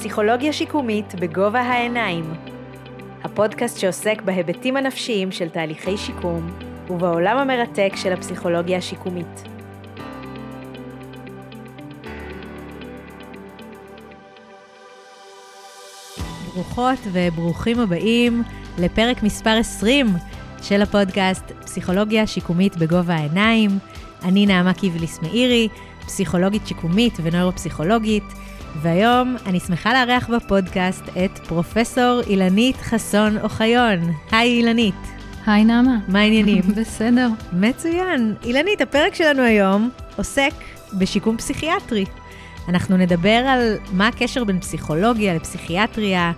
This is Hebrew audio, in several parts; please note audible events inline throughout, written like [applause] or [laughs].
פסיכולוגיה שיקומית בגובה העיניים. הפודקאסט שעוסק בהיבטים הנפשיים של תהליכי שיקום ובעולם המרתק של הפסיכולוגיה השיקומית. ברוכות וברוכים הבאים לפרק מספר 20 של הפודקאסט פסיכולוגיה שיקומית בגובה העיניים. אני נעמה קיבליס מאירי, פסיכולוגית שיקומית ונוירופסיכולוגית, והיום אני שמחה לארח בפודקאסט את פרופסור אילנית חסון אוחיון. היי אילנית. היי נעמה. מה העניינים? [laughs] בסדר. מצוין. אילנית, הפרק שלנו היום עוסק בשיקום פסיכיאטרי. אנחנו נדבר על מה הקשר בין פסיכולוגיה לפסיכיאטריה,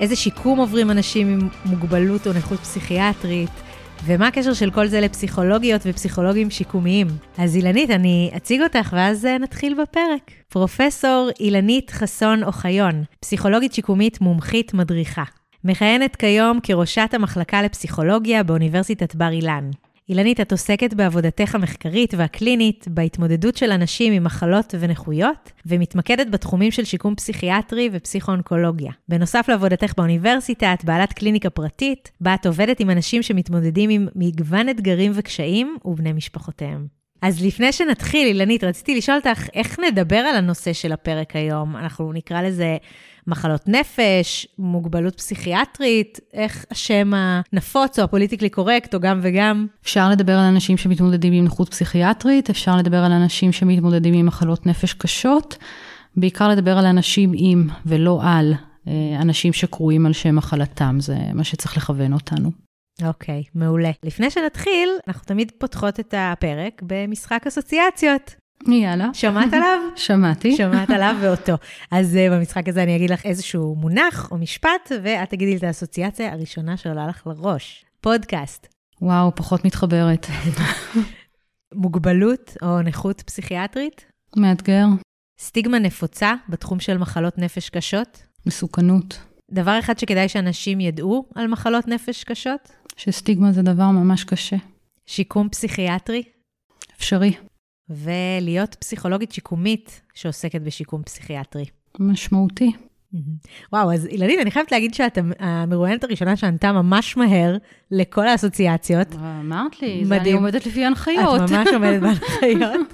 איזה שיקום עוברים אנשים עם מוגבלות או נכות פסיכיאטרית, ומה הקשר של כל זה לפסיכולוגיות ופסיכולוגים שיקומיים. אז אילנית, אני אציג אותך ואז אה, נתחיל בפרק. פרופסור אילנית חסון אוחיון, פסיכולוגית שיקומית מומחית מדריכה. מכהנת כיום כראשת המחלקה לפסיכולוגיה באוניברסיטת בר אילן. אילנית, את עוסקת בעבודתך המחקרית והקלינית בהתמודדות של אנשים עם מחלות ונכויות, ומתמקדת בתחומים של שיקום פסיכיאטרי ופסיכואונקולוגיה. בנוסף לעבודתך באוניברסיטה, את בעלת קליניקה פרטית, בה את עובדת עם אנשים שמתמודדים עם מגוון אתגרים וקשיים ובני משפחותיהם. אז לפני שנתחיל, אילנית, רציתי לשאול אותך, איך נדבר על הנושא של הפרק היום? אנחנו נקרא לזה מחלות נפש, מוגבלות פסיכיאטרית, איך השם הנפוץ או הפוליטיקלי קורקט, או גם וגם? אפשר לדבר על אנשים שמתמודדים עם נכות פסיכיאטרית, אפשר לדבר על אנשים שמתמודדים עם מחלות נפש קשות, בעיקר לדבר על אנשים עם ולא על אה, אנשים שקרויים על שם מחלתם, זה מה שצריך לכוון אותנו. אוקיי, okay, מעולה. לפני שנתחיל, אנחנו תמיד פותחות את הפרק במשחק אסוציאציות. יאללה. שמעת עליו? [laughs] שמעתי. שמעת [laughs] עליו ואותו. אז uh, במשחק הזה אני אגיד לך איזשהו מונח או משפט, ואת תגידי לי את האסוציאציה הראשונה שעולה לך לראש. פודקאסט. וואו, פחות מתחברת. [laughs] מוגבלות או נכות פסיכיאטרית? מאתגר. סטיגמה נפוצה בתחום של מחלות נפש קשות? מסוכנות. דבר אחד שכדאי שאנשים ידעו על מחלות נפש קשות? שסטיגמה זה דבר ממש קשה. שיקום פסיכיאטרי? אפשרי. ולהיות פסיכולוגית שיקומית שעוסקת בשיקום פסיכיאטרי. משמעותי. וואו, אז אילנית, אני חייבת להגיד שאת המרואיינת הראשונה שענתה ממש מהר לכל האסוציאציות. אמרת לי, מדהים. אני עומדת לפי הנחיות. את ממש עומדת [laughs] בהנחיות.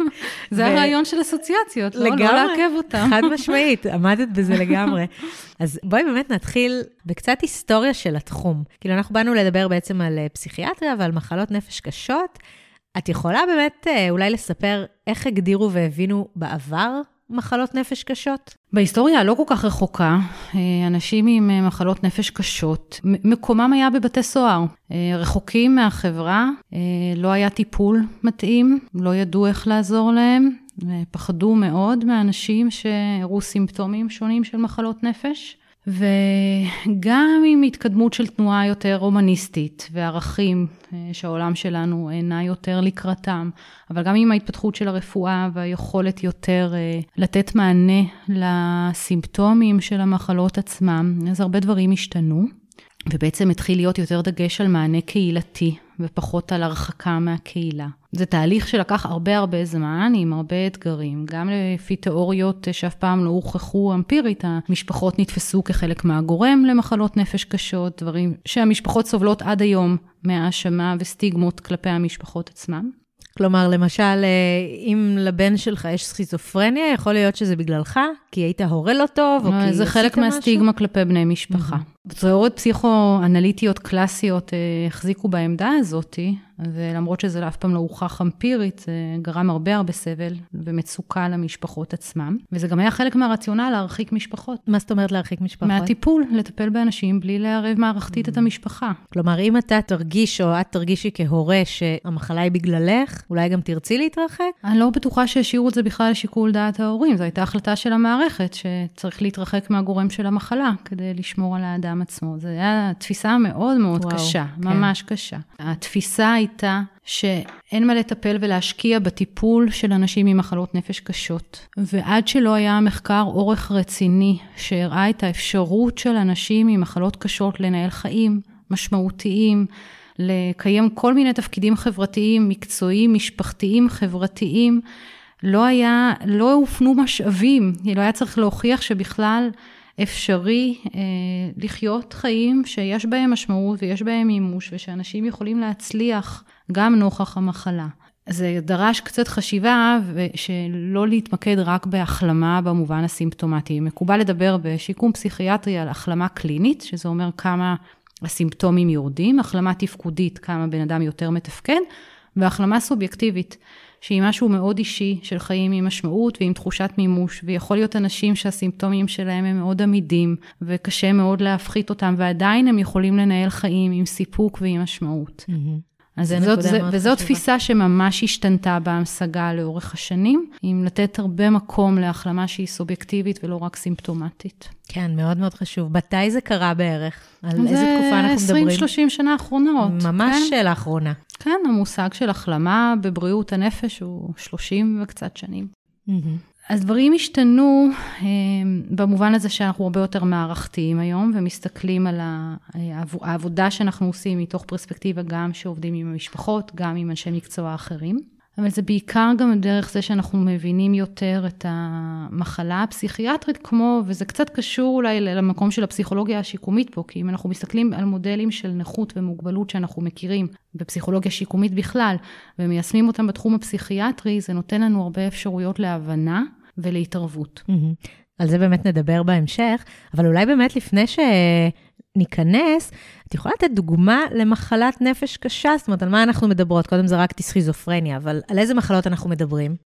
זה הרעיון של אסוציאציות, לא, לא לעכב אותם. חד משמעית, עמדת בזה לגמרי. אז בואי באמת נתחיל בקצת היסטוריה של התחום. כאילו, אנחנו באנו לדבר בעצם על אה, פסיכיאטריה ועל מחלות נפש קשות. את יכולה באמת אה, אולי לספר איך הגדירו והבינו בעבר מחלות נפש קשות? בהיסטוריה הלא כל כך רחוקה, אה, אנשים עם אה, מחלות נפש קשות, מקומם היה בבתי סוהר. רחוקים מהחברה, לא היה טיפול מתאים, לא ידעו איך לעזור להם, פחדו מאוד מאנשים שהראו סימפטומים שונים של מחלות נפש. וגם עם התקדמות של תנועה יותר הומניסטית וערכים אה, שהעולם שלנו נע יותר לקראתם, אבל גם עם ההתפתחות של הרפואה והיכולת יותר אה, לתת מענה לסימפטומים של המחלות עצמם, אז הרבה דברים השתנו. ובעצם התחיל להיות יותר דגש על מענה קהילתי ופחות על הרחקה מהקהילה. זה תהליך שלקח הרבה הרבה זמן, עם הרבה אתגרים, גם לפי תיאוריות שאף פעם לא הוכחו אמפירית, המשפחות נתפסו כחלק מהגורם למחלות נפש קשות, דברים שהמשפחות סובלות עד היום מהאשמה וסטיגמות כלפי המשפחות עצמם. כלומר, למשל, אה, אם לבן שלך יש סכיזופרניה, יכול להיות שזה בגללך, כי היית הורה לא טוב, או כי עשית משהו? זה חלק מהסטיגמה כלפי בני משפחה. תיאוריות פסיכואנליטיות קלאסיות אה, החזיקו בעמדה הזאתי, ולמרות שזה אף פעם לא הוכח אמפירית, זה גרם הרבה הרבה סבל ומצוקה למשפחות עצמם. וזה גם היה חלק מהרציונל להרחיק משפחות. מה זאת אומרת להרחיק משפחות? מהטיפול, לטפל באנשים בלי לערב מערכתית את המשפחה. כלומר, אם אתה תרגיש או את תרגישי כהורה שהמחלה היא בגללך, אולי גם תרצי להתרחק? אני לא בטוחה שהשאירו את זה בכלל לשיקול דעת ההורים. זו הייתה החלטה של המערכת שצריך להתרחק מהגורם של המחלה כדי לשמור על האדם עצמו. זו הייתה תפיסה מאוד מאוד וואו, קשה, כן. ממש קשה. התפיסה הייתה שאין מה לטפל ולהשקיע בטיפול של אנשים עם מחלות נפש קשות. ועד שלא היה מחקר אורך רציני שהראה את האפשרות של אנשים עם מחלות קשות לנהל חיים משמעותיים, לקיים כל מיני תפקידים חברתיים, מקצועיים, משפחתיים, חברתיים, לא היה, לא הופנו משאבים, לא היה צריך להוכיח שבכלל אפשרי אה, לחיות חיים שיש בהם משמעות ויש בהם מימוש, ושאנשים יכולים להצליח גם נוכח המחלה. זה דרש קצת חשיבה, שלא להתמקד רק בהחלמה במובן הסימפטומטי. מקובל לדבר בשיקום פסיכיאטרי על החלמה קלינית, שזה אומר כמה הסימפטומים יורדים, החלמה תפקודית, כמה בן אדם יותר מתפקד, והחלמה סובייקטיבית, שהיא משהו מאוד אישי של חיים עם משמעות ועם תחושת מימוש, ויכול להיות אנשים שהסימפטומים שלהם הם מאוד עמידים, וקשה מאוד להפחית אותם, ועדיין הם יכולים לנהל חיים עם סיפוק ועם משמעות. Mm-hmm. אז זאת, זה, וזו תפיסה שממש השתנתה בהמשגה לאורך השנים, עם לתת הרבה מקום להחלמה שהיא סובייקטיבית ולא רק סימפטומטית. כן, מאוד מאוד חשוב. מתי זה קרה בערך? על איזה תקופה אנחנו מדברים? זה 20-30 שנה האחרונות. ממש כן? שאלה אחרונה. כן, המושג של החלמה בבריאות הנפש הוא 30 וקצת שנים. Mm-hmm. אז דברים השתנו אה, במובן הזה שאנחנו הרבה יותר מערכתיים היום, ומסתכלים על העבודה שאנחנו עושים מתוך פרספקטיבה גם שעובדים עם המשפחות, גם עם אנשי מקצוע אחרים. אבל זה בעיקר גם דרך זה שאנחנו מבינים יותר את המחלה הפסיכיאטרית כמו, וזה קצת קשור אולי למקום של הפסיכולוגיה השיקומית פה, כי אם אנחנו מסתכלים על מודלים של נכות ומוגבלות שאנחנו מכירים בפסיכולוגיה שיקומית בכלל, ומיישמים אותם בתחום הפסיכיאטרי, זה נותן לנו הרבה אפשרויות להבנה ולהתערבות. Mm-hmm. על זה באמת נדבר בהמשך, אבל אולי באמת לפני שניכנס, את יכולה לתת דוגמה למחלת נפש קשה? זאת אומרת, על מה אנחנו מדברות? קודם זה רק סכיזופרניה, אבל על איזה מחלות אנחנו מדברים?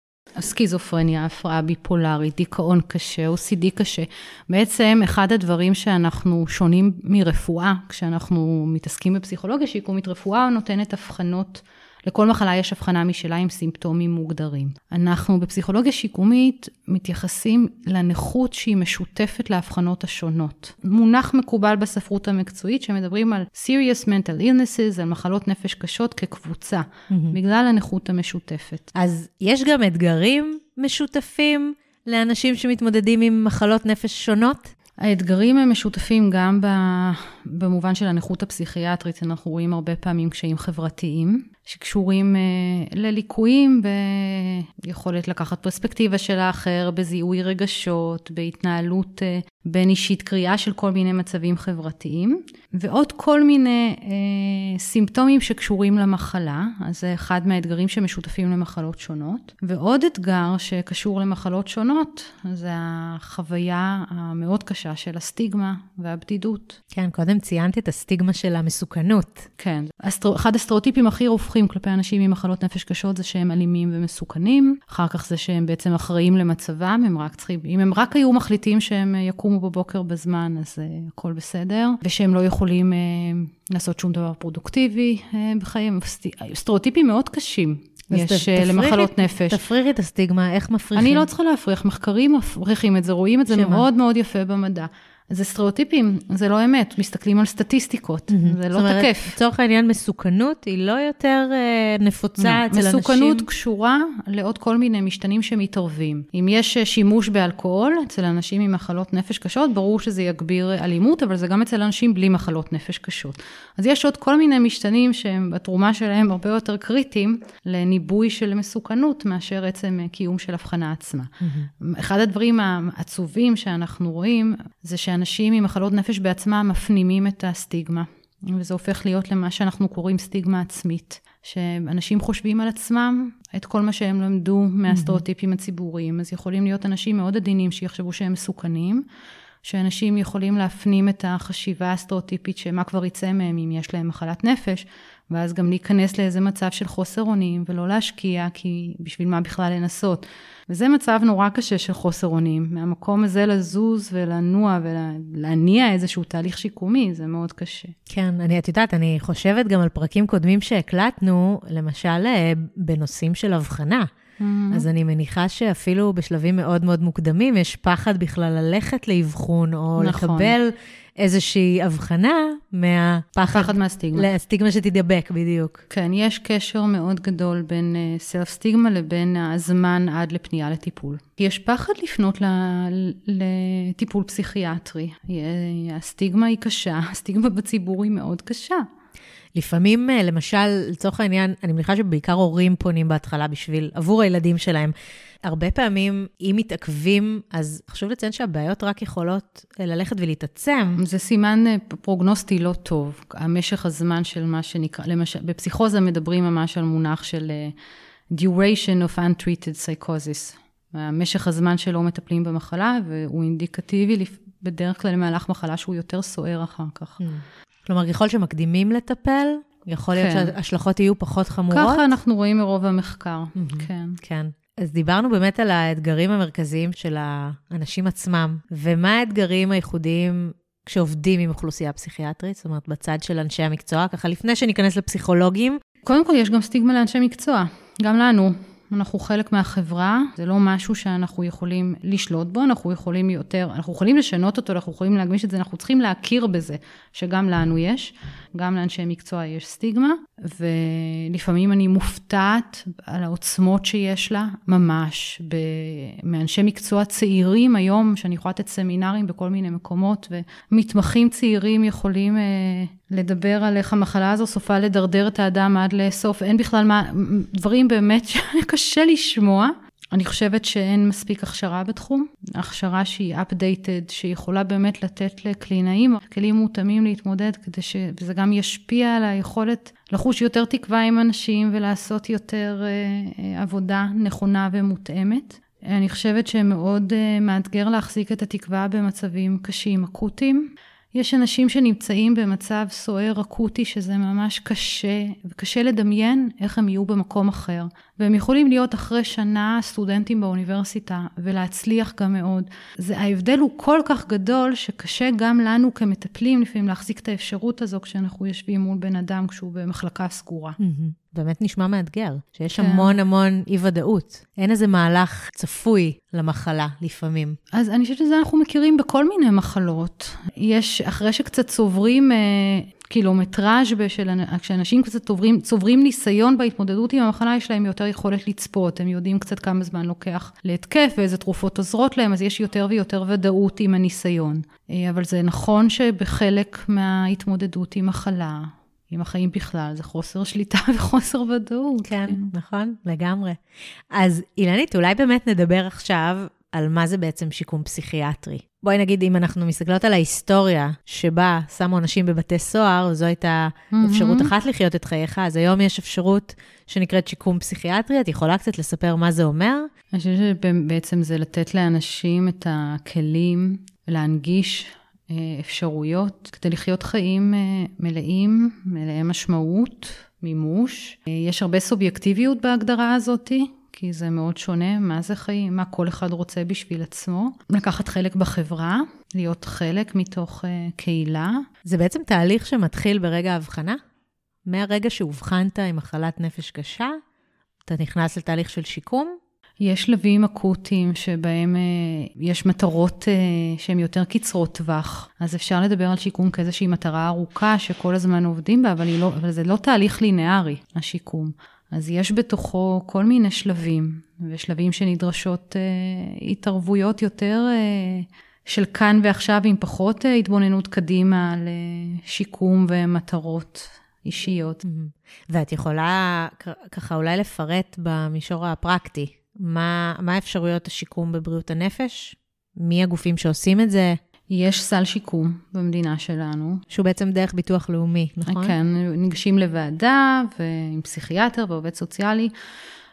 סכיזופרניה, הפרעה ביפולרית, דיכאון קשה, OCD קשה. בעצם אחד הדברים שאנחנו שונים מרפואה, כשאנחנו מתעסקים בפסיכולוגיה שיקומית, רפואה נותנת הבחנות לכל מחלה יש הבחנה משלה עם סימפטומים מוגדרים. אנחנו בפסיכולוגיה שיקומית מתייחסים לנכות שהיא משותפת להבחנות השונות. מונח מקובל בספרות המקצועית שמדברים על serious mental illnesses, על מחלות נפש קשות כקבוצה, mm-hmm. בגלל הנכות המשותפת. אז יש גם אתגרים משותפים לאנשים שמתמודדים עם מחלות נפש שונות? האתגרים הם משותפים גם במובן של הנכות הפסיכיאטרית, אנחנו רואים הרבה פעמים קשיים חברתיים, שקשורים uh, לליקויים ביכולת לקחת פרספקטיבה של האחר, בזיהוי רגשות, בהתנהלות uh, בין אישית, קריאה של כל מיני מצבים חברתיים, ועוד כל מיני uh, סימפטומים שקשורים למחלה, אז זה אחד מהאתגרים שמשותפים למחלות שונות. ועוד אתגר שקשור למחלות שונות, זה החוויה המאוד קשה של הסטיגמה והבדידות. כן, קודם ציינת את הסטיגמה של המסוכנות. כן, אחד הסטריאוטיפים הכי רווחים הופכים כלפי אנשים עם מחלות נפש קשות זה שהם אלימים ומסוכנים, אחר כך זה שהם בעצם אחראים למצבם, הם רק צריכים, אם הם רק היו מחליטים שהם יקומו בבוקר בזמן, אז uh, הכל בסדר, ושהם לא יכולים uh, לעשות שום דבר פרודוקטיבי uh, בחיים, סטריאוטיפים מאוד קשים. יש תפריחי, למחלות נפש. תפריכי את הסטיגמה, איך מפריחים? אני לא צריכה להפריך, מחקרים מפריחים את זה, רואים את זה שמה? מאוד מאוד יפה במדע. זה סטריאוטיפים, זה לא אמת, מסתכלים על סטטיסטיקות, mm-hmm. זה לא תקף. זאת אומרת, לצורך העניין מסוכנות היא לא יותר אה, נפוצה לא, אצל מסוכנות אנשים? מסוכנות קשורה לעוד כל מיני משתנים שמתערבים. אם יש אה, שימוש באלכוהול אצל אנשים עם מחלות נפש קשות, ברור שזה יגביר אלימות, אבל זה גם אצל אנשים בלי מחלות נפש קשות. אז יש עוד כל מיני משתנים שהם בתרומה שלהם הרבה יותר קריטיים לניבוי של מסוכנות מאשר עצם אה, קיום של הבחנה עצמה. Mm-hmm. אחד הדברים העצובים שאנחנו רואים, זה שה... שאנשים עם מחלות נפש בעצמם מפנימים את הסטיגמה, וזה הופך להיות למה שאנחנו קוראים סטיגמה עצמית. שאנשים חושבים על עצמם את כל מה שהם למדו מהסטריאוטיפים הציבוריים, אז יכולים להיות אנשים מאוד עדינים שיחשבו שהם מסוכנים, שאנשים יכולים להפנים את החשיבה הסטריאוטיפית שמה כבר יצא מהם אם יש להם מחלת נפש, ואז גם להיכנס לאיזה מצב של חוסר אונים ולא להשקיע, כי בשביל מה בכלל לנסות. וזה מצב נורא קשה של חוסר אונים. מהמקום הזה לזוז ולנוע ולהניע איזשהו תהליך שיקומי, זה מאוד קשה. כן, אני, את יודעת, אני חושבת גם על פרקים קודמים שהקלטנו, למשל אה, בנושאים של הבחנה. Mm-hmm. אז אני מניחה שאפילו בשלבים מאוד מאוד מוקדמים, יש פחד בכלל ללכת לאבחון, או נכון. לקבל איזושהי הבחנה מהפחד. פחד מהסטיגמה. לסטיגמה שתדבק, בדיוק. כן, יש קשר מאוד גדול בין סלף uh, סטיגמה לבין הזמן עד לפנייה לטיפול. יש פחד לפנות לטיפול פסיכיאטרי. הסטיגמה היא קשה, [laughs] הסטיגמה בציבור היא מאוד קשה. לפעמים, אה, למשל, לצורך העניין, אני מניחה שבעיקר הורים פונים בהתחלה בשביל, עבור הילדים שלהם. הרבה פעמים, אם מתעכבים, אז חשוב לציין שהבעיות רק יכולות אה, ללכת ולהתעצם. זה סימן אה, פרוגנוסטי לא טוב. המשך הזמן של מה שנקרא, למשל, בפסיכוזה מדברים ממש על מונח של duration of untreated psychosis. משך הזמן שלא מטפלים במחלה, והוא אינדיקטיבי בדרך כלל למהלך מחלה שהוא יותר סוער אחר כך. Mm. כלומר, ככל שמקדימים לטפל, יכול להיות כן. שההשלכות יהיו פחות חמורות? ככה אנחנו רואים מרוב המחקר, mm-hmm. כן. כן. אז דיברנו באמת על האתגרים המרכזיים של האנשים עצמם, ומה האתגרים הייחודיים כשעובדים עם אוכלוסייה פסיכיאטרית, זאת אומרת, בצד של אנשי המקצוע, ככה לפני שניכנס לפסיכולוגים. קודם כל, יש גם סטיגמה לאנשי מקצוע, גם לנו. אנחנו חלק מהחברה, זה לא משהו שאנחנו יכולים לשלוט בו, אנחנו יכולים יותר, אנחנו יכולים לשנות אותו, אנחנו יכולים להגמיש את זה, אנחנו צריכים להכיר בזה, שגם לנו יש, גם לאנשי מקצוע יש סטיגמה, ולפעמים אני מופתעת על העוצמות שיש לה, ממש, ב... מאנשי מקצוע צעירים היום, שאני יכולה לתת סמינרים בכל מיני מקומות, ומתמחים צעירים יכולים אה, לדבר על איך המחלה הזו סופה לדרדר את האדם עד לסוף, אין בכלל מה, דברים באמת שקשה לשמוע. אני חושבת שאין מספיק הכשרה בתחום, הכשרה שהיא updated, שיכולה באמת לתת לקלינאים כלים מותאמים להתמודד, כדי ש... וזה גם ישפיע על היכולת לחוש יותר תקווה עם אנשים ולעשות יותר אה, אה, עבודה נכונה ומותאמת. אני חושבת שמאוד אה, מאתגר להחזיק את התקווה במצבים קשים אקוטיים. יש אנשים שנמצאים במצב סוער אקוטי, שזה ממש קשה, וקשה לדמיין איך הם יהיו במקום אחר. והם יכולים להיות אחרי שנה סטודנטים באוניברסיטה, ולהצליח גם מאוד. זה, ההבדל הוא כל כך גדול, שקשה גם לנו כמטפלים לפעמים להחזיק את האפשרות הזו כשאנחנו יושבים מול בן אדם כשהוא במחלקה סגורה. באמת נשמע מאתגר, שיש כן. המון המון אי-ודאות. אין איזה מהלך צפוי למחלה לפעמים. אז אני חושבת שזה אנחנו מכירים בכל מיני מחלות. יש, אחרי שקצת צוברים אה, קילומטראז' בשל, כשאנשים קצת צוברים, צוברים ניסיון בהתמודדות עם המחלה, יש להם יותר יכולת לצפות, הם יודעים קצת כמה זמן לוקח להתקף ואיזה תרופות עוזרות להם, אז יש יותר ויותר ודאות עם הניסיון. אה, אבל זה נכון שבחלק מההתמודדות עם מחלה, עם החיים בכלל, זה חוסר שליטה [laughs] וחוסר ודאות. כן, כן, נכון, לגמרי. אז אילנית, אולי באמת נדבר עכשיו על מה זה בעצם שיקום פסיכיאטרי. בואי נגיד, אם אנחנו מסתכלות על ההיסטוריה שבה שמו אנשים בבתי סוהר, זו הייתה mm-hmm. אפשרות אחת לחיות את חייך, אז היום יש אפשרות שנקראת שיקום פסיכיאטרי. את יכולה קצת לספר מה זה אומר? אני חושבת שבעצם זה לתת לאנשים את הכלים להנגיש אה, אפשרויות כדי לחיות חיים אה, מלאים, מלאי משמעות, מימוש. אה, יש הרבה סובייקטיביות בהגדרה הזאתי. כי זה מאוד שונה, מה זה חיים, מה כל אחד רוצה בשביל עצמו. לקחת חלק בחברה, להיות חלק מתוך uh, קהילה. זה בעצם תהליך שמתחיל ברגע ההבחנה? מהרגע שאובחנת עם מחלת נפש קשה, אתה נכנס לתהליך של שיקום? יש שלבים אקוטיים שבהם uh, יש מטרות uh, שהן יותר קצרות טווח. אז אפשר לדבר על שיקום כאיזושהי מטרה ארוכה שכל הזמן עובדים בה, אבל, לא, אבל זה לא תהליך לינארי, השיקום. אז יש בתוכו כל מיני שלבים, ושלבים שנדרשות אה, התערבויות יותר אה, של כאן ועכשיו, עם פחות אה, התבוננות קדימה לשיקום ומטרות אישיות. ואת יכולה ככה אולי לפרט במישור הפרקטי, מה, מה אפשרויות השיקום בבריאות הנפש? מי הגופים שעושים את זה? יש סל שיקום במדינה שלנו. שהוא בעצם דרך ביטוח לאומי, נכון? כן, ניגשים לוועדה ועם פסיכיאטר ועובד סוציאלי,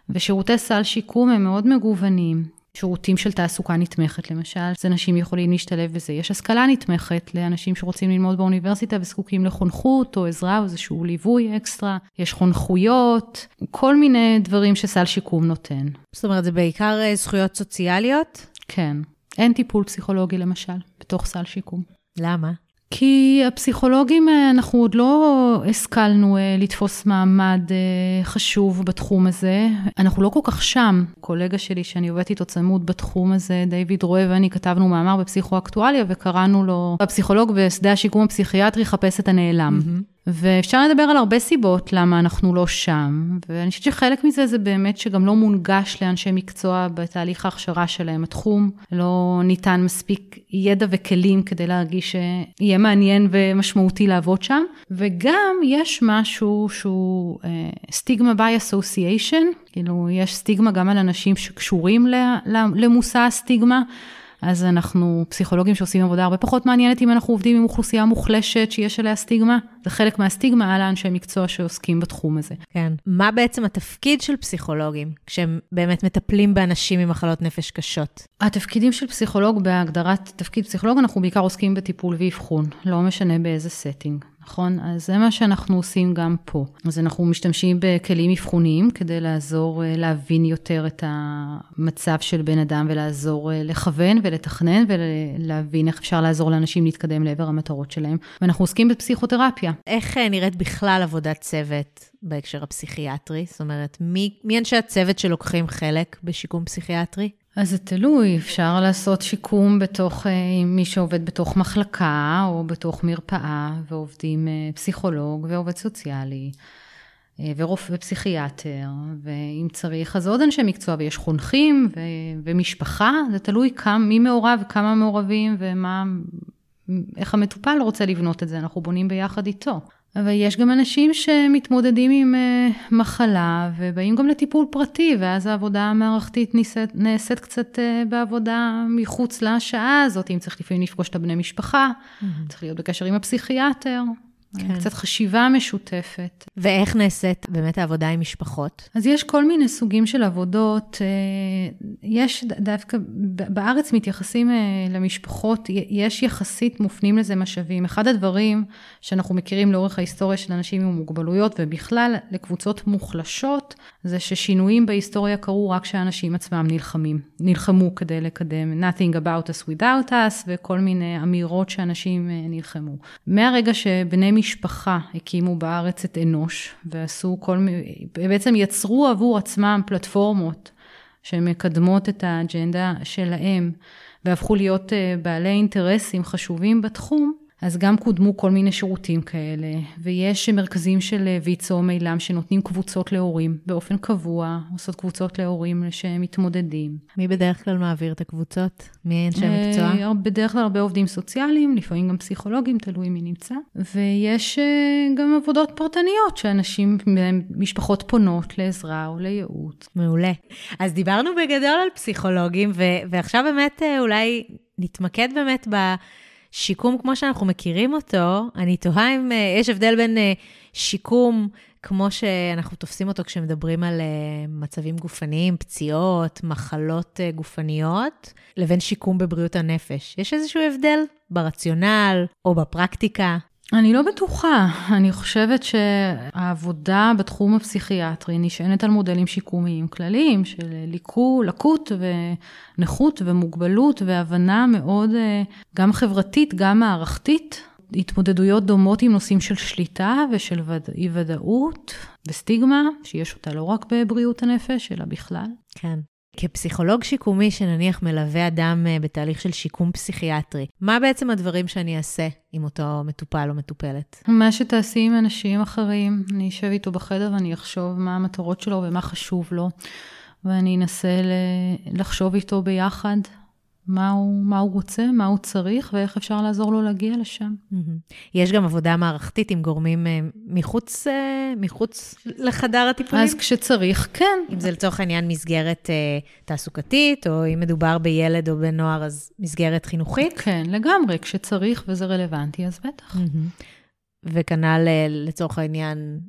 ושירותי סל שיקום הם מאוד מגוונים. שירותים של תעסוקה נתמכת, למשל, אז אנשים יכולים להשתלב בזה. יש השכלה נתמכת לאנשים שרוצים ללמוד באוניברסיטה וזקוקים לחונכות או עזרה או איזשהו ליווי אקסטרה. יש חונכויות, כל מיני דברים שסל שיקום נותן. זאת אומרת, זה בעיקר אה, זכויות סוציאליות? כן. אין טיפול פסיכולוגי, למשל, בתוך סל שיקום. למה? כי הפסיכולוגים, אה, אנחנו עוד לא השכלנו אה, לתפוס מעמד אה, חשוב בתחום הזה. אנחנו לא כל כך שם. קולגה שלי שאני עובדת איתו צמוד בתחום הזה, דיוויד רואה ואני כתבנו מאמר בפסיכואקטואליה וקראנו לו, הפסיכולוג בשדה השיקום הפסיכיאטרי חפש את הנעלם. Mm-hmm. ואפשר לדבר על הרבה סיבות למה אנחנו לא שם, ואני חושבת שחלק מזה זה באמת שגם לא מונגש לאנשי מקצוע בתהליך ההכשרה שלהם. התחום לא ניתן מספיק ידע וכלים כדי להרגיש שיהיה מעניין ומשמעותי לעבוד שם, וגם יש משהו שהוא סטיגמה ביי אסוסיישן, כאילו יש סטיגמה גם על אנשים שקשורים למושא הסטיגמה. אז אנחנו פסיכולוגים שעושים עבודה הרבה פחות מעניינת אם אנחנו עובדים עם אוכלוסייה מוחלשת שיש עליה סטיגמה. זה חלק מהסטיגמה על האנשי מקצוע שעוסקים בתחום הזה. כן. מה בעצם התפקיד של פסיכולוגים כשהם באמת מטפלים באנשים עם מחלות נפש קשות? התפקידים של פסיכולוג, בהגדרת תפקיד פסיכולוג, אנחנו בעיקר עוסקים בטיפול ואבחון, לא משנה באיזה setting. נכון? אז זה מה שאנחנו עושים גם פה. אז אנחנו משתמשים בכלים אבחוניים כדי לעזור אה, להבין יותר את המצב של בן אדם ולעזור אה, לכוון ולתכנן ולהבין איך אפשר לעזור לאנשים להתקדם לעבר המטרות שלהם. ואנחנו עוסקים בפסיכותרפיה. איך אה, נראית בכלל עבודת צוות בהקשר הפסיכיאטרי? זאת אומרת, מי, מי אנשי הצוות שלוקחים חלק בשיקום פסיכיאטרי? אז זה תלוי, אפשר לעשות שיקום בתוך, אה, עם מי שעובד בתוך מחלקה או בתוך מרפאה, ועובדים אה, פסיכולוג ועובד סוציאלי. אה, ורופא ופסיכיאטר, ואם צריך אז עוד אנשי מקצוע, ויש חונכים ו- ומשפחה, זה תלוי כמה, מי מעורב וכמה מעורבים ומה, איך המטופל רוצה לבנות את זה, אנחנו בונים ביחד איתו. אבל יש גם אנשים שמתמודדים עם uh, מחלה ובאים גם לטיפול פרטי, ואז העבודה המערכתית נעשית, נעשית קצת uh, בעבודה מחוץ לשעה הזאת, אם צריך לפעמים לפגוש את הבני משפחה, mm-hmm. צריך להיות בקשר עם הפסיכיאטר. כן. קצת חשיבה משותפת. ואיך נעשית באמת העבודה עם משפחות? אז יש כל מיני סוגים של עבודות. אה, יש דווקא, בארץ מתייחסים אה, למשפחות, יש יחסית מופנים לזה משאבים. אחד הדברים שאנחנו מכירים לאורך ההיסטוריה של אנשים עם מוגבלויות, ובכלל לקבוצות מוחלשות, זה ששינויים בהיסטוריה קרו רק כשהאנשים עצמם נלחמים, נלחמו כדי לקדם nothing about us without us, וכל מיני אמירות שאנשים אה, נלחמו. מהרגע שבני משפחה הקימו בארץ את אנוש, ועשו כל מיני, בעצם יצרו עבור עצמם פלטפורמות שמקדמות את האג'נדה שלהם, והפכו להיות אה, בעלי אינטרסים חשובים בתחום, אז גם קודמו כל מיני שירותים כאלה, ויש מרכזים של אה, ויצו או מילם שנותנים קבוצות להורים באופן קבוע, עושות קבוצות להורים שמתמודדים. מי בדרך כלל מעביר את הקבוצות? מי אנשי מקצוע? אה, בדרך כלל הרבה עובדים סוציאליים, לפעמים גם פסיכולוגים, תלוי מי נמצא. ויש אה, גם עבודות פרטניות שאנשים, משפחות פונות לעזרה או לייעוץ. מעולה. אז דיברנו בגדול על פסיכולוגים, ו- ועכשיו באמת אולי נתמקד באמת ב... שיקום כמו שאנחנו מכירים אותו, אני תוהה אם uh, יש הבדל בין uh, שיקום כמו שאנחנו תופסים אותו כשמדברים על uh, מצבים גופניים, פציעות, מחלות uh, גופניות, לבין שיקום בבריאות הנפש. יש איזשהו הבדל ברציונל או בפרקטיקה? אני לא בטוחה. אני חושבת שהעבודה בתחום הפסיכיאטרי נשענת על מודלים שיקומיים כלליים של ליקו, לקות ונכות ומוגבלות והבנה מאוד אה, גם חברתית, גם מערכתית. התמודדויות דומות עם נושאים של שליטה ושל אי ודאות וסטיגמה, שיש אותה לא רק בבריאות הנפש, אלא בכלל. כן. כפסיכולוג שיקומי שנניח מלווה אדם אה, בתהליך של שיקום פסיכיאטרי, מה בעצם הדברים שאני אעשה עם אותו מטופל או מטופלת? מה שתעשי עם אנשים אחרים, אני אשב איתו בחדר ואני אחשוב מה המטרות שלו ומה חשוב לו, ואני אנסה לחשוב איתו ביחד מה הוא, מה הוא רוצה, מה הוא צריך, ואיך אפשר לעזור לו להגיע לשם. יש גם עבודה מערכתית עם גורמים אה, מחוץ, אה, מחוץ לחדר הטיפולים? אז כשצריך, כן. אם זה לצורך העניין מסגרת אה, תעסוקתית, או אם מדובר בילד או בן נוער, אז מסגרת חינוכית? כן, לגמרי. כשצריך וזה רלוונטי, אז בטח. וכנ"ל לצורך העניין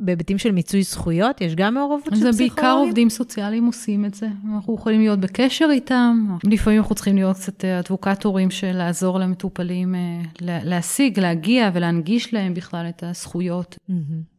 בהיבטים של מיצוי זכויות, יש גם מעורבות של פסיכולוגים? זה בעיקר עובדים סוציאליים עושים את זה. אנחנו יכולים להיות בקשר איתם, לפעמים אנחנו צריכים להיות קצת אה, אדבוקטורים של לעזור למטופלים אה, להשיג, להגיע ולהנגיש להם בכלל את הזכויות.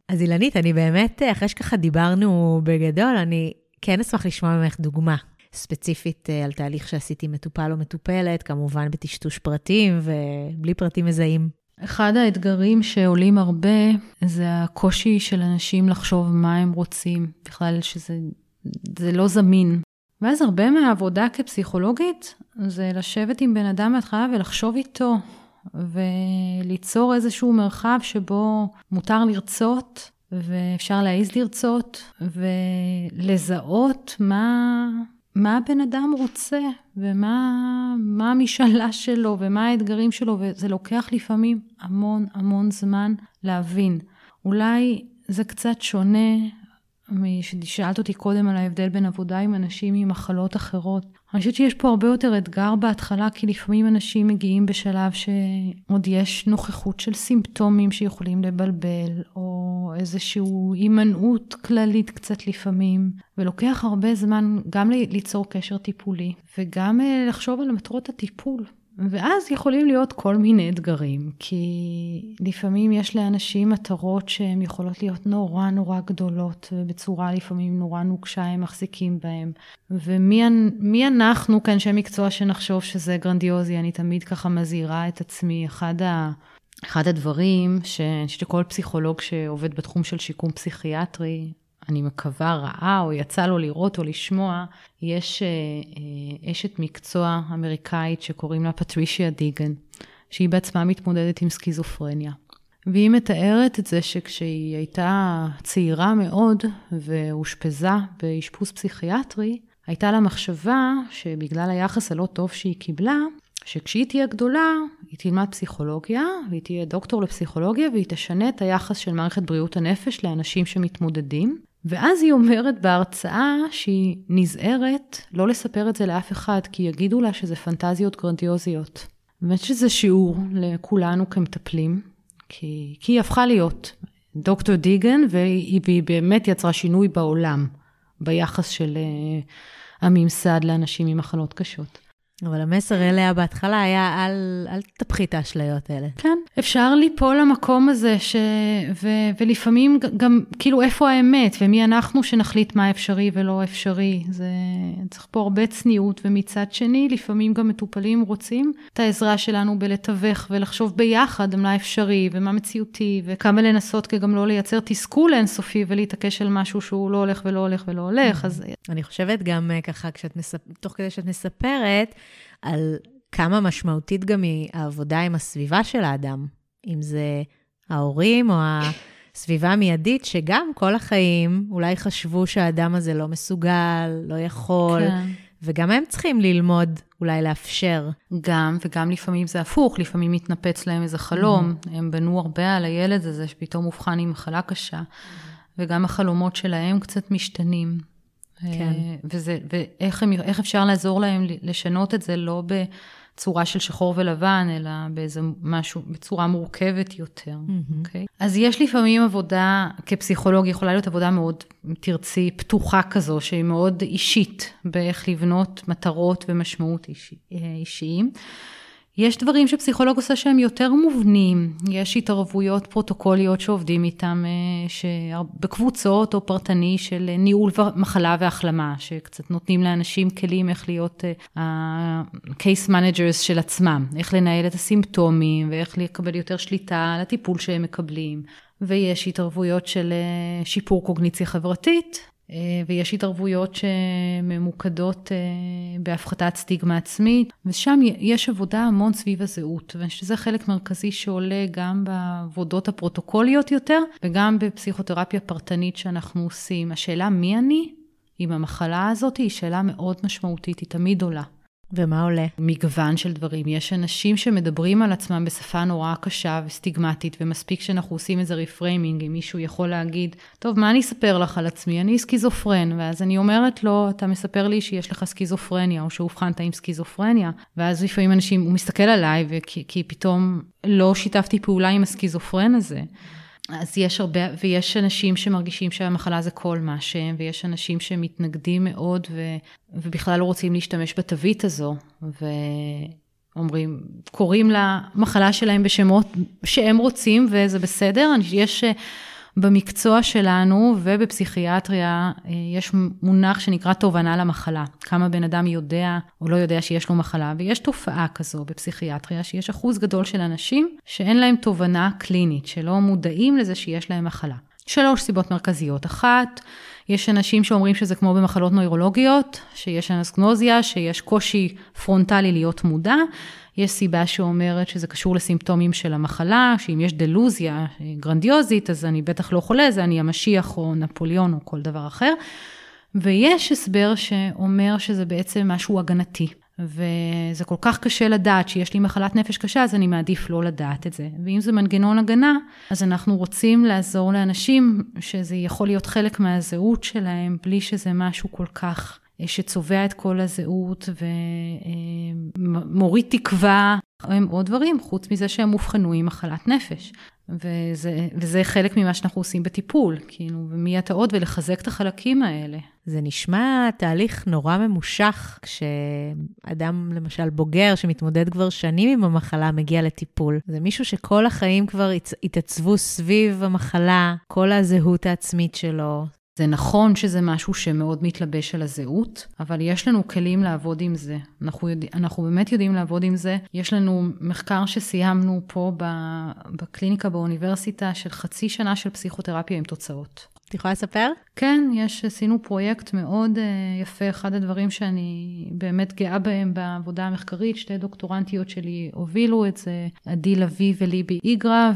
אז אילנית, אני באמת, אה, אחרי שככה דיברנו בגדול, אני כן אשמח לשמוע ממך דוגמה. ספציפית על תהליך שעשיתי מטופל או מטופלת, כמובן בטשטוש פרטים ובלי פרטים מזהים. אחד האתגרים שעולים הרבה זה הקושי של אנשים לחשוב מה הם רוצים, בכלל שזה לא זמין. ואז הרבה מהעבודה כפסיכולוגית זה לשבת עם בן אדם בהתחלה ולחשוב איתו וליצור איזשהו מרחב שבו מותר לרצות, ואפשר להעיז לרצות, ולזהות מה, מה הבן אדם רוצה, ומה המשאלה שלו, ומה האתגרים שלו, וזה לוקח לפעמים המון המון זמן להבין. אולי זה קצת שונה שאלת אותי קודם על ההבדל בין עבודה עם אנשים עם מחלות אחרות. אני חושבת שיש פה הרבה יותר אתגר בהתחלה, כי לפעמים אנשים מגיעים בשלב שעוד יש נוכחות של סימפטומים שיכולים לבלבל, או איזושהי הימנעות כללית קצת לפעמים, ולוקח הרבה זמן גם ליצור קשר טיפולי, וגם אה, לחשוב על מטרות הטיפול. ואז יכולים להיות כל מיני אתגרים, כי לפעמים יש לאנשים מטרות שהן יכולות להיות נורא נורא גדולות, ובצורה לפעמים נורא נוקשה הם מחזיקים בהן. ומי אנחנו כאנשי מקצוע שנחשוב שזה גרנדיוזי? אני תמיד ככה מזהירה את עצמי. אחד, ה, אחד הדברים שאני חושבת שכל פסיכולוג שעובד בתחום של שיקום פסיכיאטרי, אני מקווה, ראה או יצא לו לראות או לשמוע, יש אה, אה, אשת מקצוע אמריקאית שקוראים לה פטרישיה דיגן, שהיא בעצמה מתמודדת עם סכיזופרניה. והיא מתארת את זה שכשהיא הייתה צעירה מאוד ואושפזה באשפוז פסיכיאטרי, הייתה לה מחשבה שבגלל היחס הלא טוב שהיא קיבלה, שכשהיא תהיה גדולה, היא תלמד פסיכולוגיה, והיא תהיה דוקטור לפסיכולוגיה, והיא תשנה את היחס של מערכת בריאות הנפש לאנשים שמתמודדים, ואז היא אומרת בהרצאה שהיא נזהרת לא לספר את זה לאף אחד, כי יגידו לה שזה פנטזיות גרנדיוזיות. באמת שזה שיעור לכולנו כמטפלים, כי, כי היא הפכה להיות דוקטור דיגן, והיא, והיא באמת יצרה שינוי בעולם, ביחס של uh, הממסד לאנשים עם מחלות קשות. אבל המסר אליה בהתחלה היה, אל, אל תפחי את האשליות האלה. כן, אפשר ליפול למקום הזה, ש... ו... ולפעמים גם, כאילו, איפה האמת, ומי אנחנו שנחליט מה אפשרי ולא אפשרי. זה צריך פה הרבה צניעות, ומצד שני, לפעמים גם מטופלים רוצים את העזרה שלנו בלתווך ולחשוב ביחד מה אפשרי ומה מציאותי, וכמה לנסות גם לא לייצר תסכול אינסופי ולהתעקש על משהו שהוא לא הולך ולא הולך ולא הולך, אז... אני חושבת גם אה, ככה, כשאת מספ... תוך כדי שאת מספרת, על כמה משמעותית גם היא העבודה עם הסביבה של האדם, אם זה ההורים או הסביבה המיידית, שגם כל החיים אולי חשבו שהאדם הזה לא מסוגל, לא יכול, כן. וגם הם צריכים ללמוד אולי לאפשר. גם, וגם לפעמים זה הפוך, לפעמים מתנפץ להם איזה חלום. Mm-hmm. הם בנו הרבה על הילד הזה שפתאום אובחן עם מחלה קשה, mm-hmm. וגם החלומות שלהם קצת משתנים. כן. אה, וזה, ואיך הם, אפשר לעזור להם לשנות את זה לא בצורה של שחור ולבן, אלא באיזה משהו, בצורה מורכבת יותר, mm-hmm. Okay? אוקיי? אז יש לפעמים עבודה, כפסיכולוג יכולה להיות עבודה מאוד, אם תרצי, פתוחה כזו, שהיא מאוד אישית, באיך לבנות מטרות ומשמעות אישי, אה, אישיים. יש דברים שפסיכולוג עושה שהם יותר מובנים, יש התערבויות פרוטוקוליות שעובדים איתם אה, בקבוצות או פרטני של ניהול מחלה והחלמה, שקצת נותנים לאנשים כלים איך להיות ה-case אה, managers של עצמם, איך לנהל את הסימפטומים ואיך לקבל יותר שליטה על הטיפול שהם מקבלים. ויש התערבויות של אה, שיפור קוגניציה חברתית, אה, ויש התערבויות שממוקדות אה, בהפחתת סטיגמה עצמית, ושם יש עבודה המון סביב הזהות, ושזה חלק מרכזי שעולה גם בעבודות הפרוטוקוליות יותר, וגם בפסיכותרפיה פרטנית שאנחנו עושים. השאלה מי אני עם המחלה הזאת היא שאלה מאוד משמעותית, היא תמיד עולה. ומה עולה? מגוון של דברים. יש אנשים שמדברים על עצמם בשפה נורא קשה וסטיגמטית, ומספיק שאנחנו עושים איזה reframing, אם מישהו יכול להגיד, טוב, מה אני אספר לך על עצמי? אני סכיזופרן. ואז אני אומרת לו, אתה מספר לי שיש לך סכיזופרניה, או שאובחנת עם סכיזופרניה. ואז לפעמים אנשים, הוא מסתכל עליי, וכי, כי פתאום לא שיתפתי פעולה עם הסכיזופרן הזה. אז יש הרבה, ויש אנשים שמרגישים שהמחלה זה כל מה שהם, ויש אנשים שמתנגדים מאוד ו, ובכלל לא רוצים להשתמש בתווית הזו, ואומרים, קוראים למחלה שלהם בשמות שהם רוצים וזה בסדר. יש במקצוע שלנו ובפסיכיאטריה אה, יש מונח שנקרא תובנה למחלה. כמה בן אדם יודע או לא יודע שיש לו מחלה, ויש תופעה כזו בפסיכיאטריה, שיש אחוז גדול של אנשים שאין להם תובנה קלינית, שלא מודעים לזה שיש להם מחלה. שלוש סיבות מרכזיות. אחת, יש אנשים שאומרים שזה כמו במחלות נוירולוגיות, שיש אנסגנוזיה, שיש קושי פרונטלי להיות מודע. יש סיבה שאומרת שזה קשור לסימפטומים של המחלה, שאם יש דלוזיה גרנדיוזית, אז אני בטח לא חולה, זה אני המשיח או נפוליאון או כל דבר אחר. ויש הסבר שאומר שזה בעצם משהו הגנתי. וזה כל כך קשה לדעת שיש לי מחלת נפש קשה, אז אני מעדיף לא לדעת את זה. ואם זה מנגנון הגנה, אז אנחנו רוצים לעזור לאנשים שזה יכול להיות חלק מהזהות שלהם, בלי שזה משהו כל כך אה, שצובע את כל הזהות ומוריד תקווה. הם עוד דברים, חוץ מזה שהם אובחנו עם מחלת נפש. וזה, וזה חלק ממה שאנחנו עושים בטיפול, כאילו, ומי אתה עוד, ולחזק את החלקים האלה. זה נשמע תהליך נורא ממושך, כשאדם, למשל בוגר, שמתמודד כבר שנים עם המחלה, מגיע לטיפול. זה מישהו שכל החיים כבר התעצבו סביב המחלה, כל הזהות העצמית שלו. זה נכון שזה משהו שמאוד מתלבש על הזהות, אבל יש לנו כלים לעבוד עם זה. אנחנו, יודע, אנחנו באמת יודעים לעבוד עם זה. יש לנו מחקר שסיימנו פה בקליניקה באוניברסיטה של חצי שנה של פסיכותרפיה עם תוצאות. את יכולה לספר? כן, יש, עשינו פרויקט מאוד uh, יפה, אחד הדברים שאני באמת גאה בהם בעבודה המחקרית, שתי דוקטורנטיות שלי הובילו את זה, עדי לביא וליבי איגרא.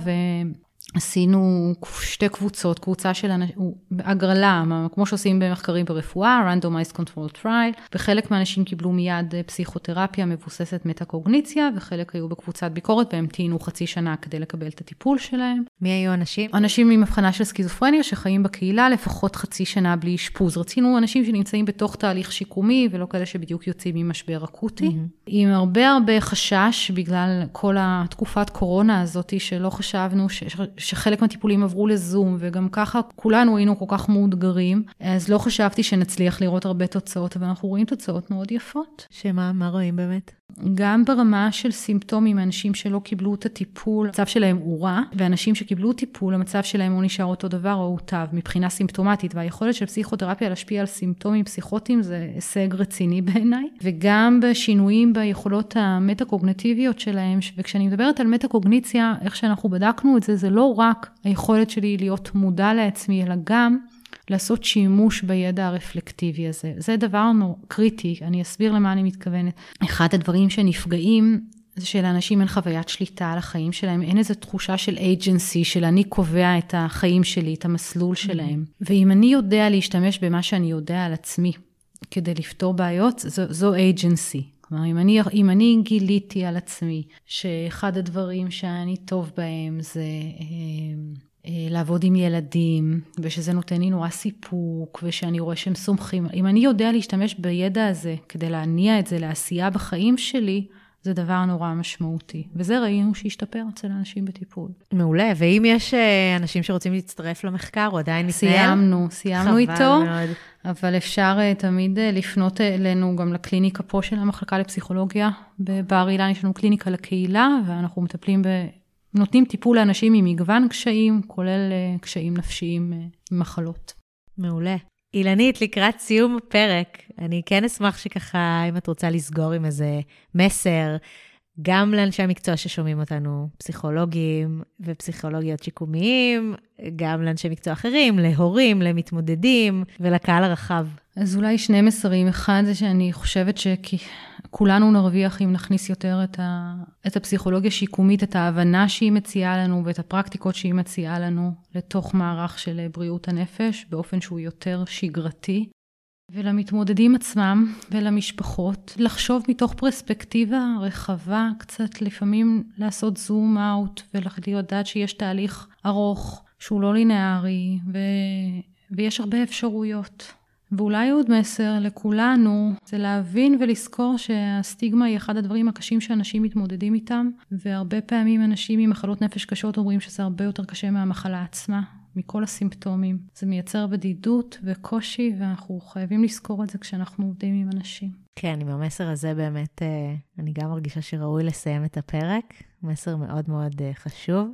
עשינו שתי קבוצות, קבוצה של אנשים, הגרלה, כמו שעושים במחקרים ברפואה, randomized control trial, וחלק מהאנשים קיבלו מיד אה, פסיכותרפיה מבוססת מטה-קוגניציה, וחלק היו בקבוצת ביקורת והמתינו חצי שנה כדי לקבל את הטיפול שלהם. מי היו אנשים? אנשים עם הבחנה של סכיזופרניה שחיים בקהילה לפחות חצי שנה בלי אשפוז. רצינו אנשים שנמצאים בתוך תהליך שיקומי, ולא כאלה שבדיוק יוצאים ממשבר אקוטי, mm-hmm. עם הרבה הרבה חשש בגלל כל התקופת קורונה הזאת, שלא חשבנו ש... שחלק מהטיפולים עברו לזום, וגם ככה כולנו היינו כל כך מאותגרים, אז לא חשבתי שנצליח לראות הרבה תוצאות, אבל אנחנו רואים תוצאות מאוד יפות. שמה, מה רואים באמת? גם ברמה של סימפטומים, אנשים שלא קיבלו את הטיפול, המצב שלהם הוא רע, ואנשים שקיבלו טיפול, המצב שלהם הוא נשאר אותו דבר או הוטב מבחינה סימפטומטית, והיכולת של פסיכותרפיה להשפיע על סימפטומים פסיכוטיים זה הישג רציני בעיניי, וגם בשינויים ביכולות המטה-קוגנטיביות שלהם, וכשאני מדברת על מטה-קוגניציה, איך שאנחנו בדקנו את זה, זה לא רק היכולת שלי להיות מודע לעצמי, אלא גם לעשות שימוש בידע הרפלקטיבי הזה. זה דבר נור, קריטי, אני אסביר למה אני מתכוונת. אחד הדברים שנפגעים זה שלאנשים אין חוויית שליטה על החיים שלהם, אין איזו תחושה של agency, של אני קובע את החיים שלי, את המסלול. שלהם. ואם אני יודע להשתמש במה שאני יודע על עצמי כדי לפתור בעיות, זו, זו agency. כלומר, אם אני, אם אני גיליתי על עצמי שאחד הדברים שאני טוב בהם זה... אה, אה, לעבוד עם ילדים, ושזה נותן לי נורא סיפוק, ושאני רואה שהם סומכים. אם אני יודע להשתמש בידע הזה כדי להניע את זה לעשייה בחיים שלי, זה דבר נורא משמעותי. וזה ראינו שהשתפר אצל אנשים בטיפול. מעולה, ואם יש אה, אנשים שרוצים להצטרף למחקר, הוא עדיין מתנהל? סיימנו, סיימנו איתו. מאוד. אבל אפשר אה, תמיד לפנות אלינו גם לקליניקה פה של המחלקה לפסיכולוגיה בבר אילן, יש לנו קליניקה לקהילה, ואנחנו מטפלים נותנים טיפול לאנשים עם מגוון קשיים, כולל אה, קשיים נפשיים ממחלות. אה, מעולה. אילנית, לקראת סיום הפרק, אני כן אשמח שככה, אם את רוצה לסגור עם איזה מסר, גם לאנשי המקצוע ששומעים אותנו, פסיכולוגים ופסיכולוגיות שיקומיים, גם לאנשי מקצוע אחרים, להורים, למתמודדים ולקהל הרחב. אז אולי שני מסרים. אחד זה שאני חושבת שכולנו נרוויח אם נכניס יותר את, ה... את הפסיכולוגיה השיקומית, את ההבנה שהיא מציעה לנו ואת הפרקטיקות שהיא מציעה לנו לתוך מערך של בריאות הנפש באופן שהוא יותר שגרתי. ולמתמודדים עצמם ולמשפחות, לחשוב מתוך פרספקטיבה רחבה, קצת לפעמים לעשות זום אאוט ולדעת שיש תהליך ארוך שהוא לא לינארי ו... ויש הרבה אפשרויות. ואולי עוד מסר לכולנו זה להבין ולזכור שהסטיגמה היא אחד הדברים הקשים שאנשים מתמודדים איתם, והרבה פעמים אנשים עם מחלות נפש קשות אומרים שזה הרבה יותר קשה מהמחלה עצמה, מכל הסימפטומים. זה מייצר בדידות וקושי, ואנחנו חייבים לזכור את זה כשאנחנו עובדים עם אנשים. כן, עם המסר הזה באמת, אה, אני גם מרגישה שראוי לסיים את הפרק. מסר מאוד מאוד אה, חשוב.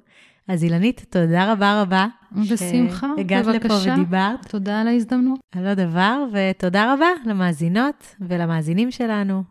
אז אילנית, תודה רבה רבה. בשמחה, שהגעת לפה ודיברת. תודה על ההזדמנות. על עוד דבר, ותודה רבה למאזינות ולמאזינים שלנו.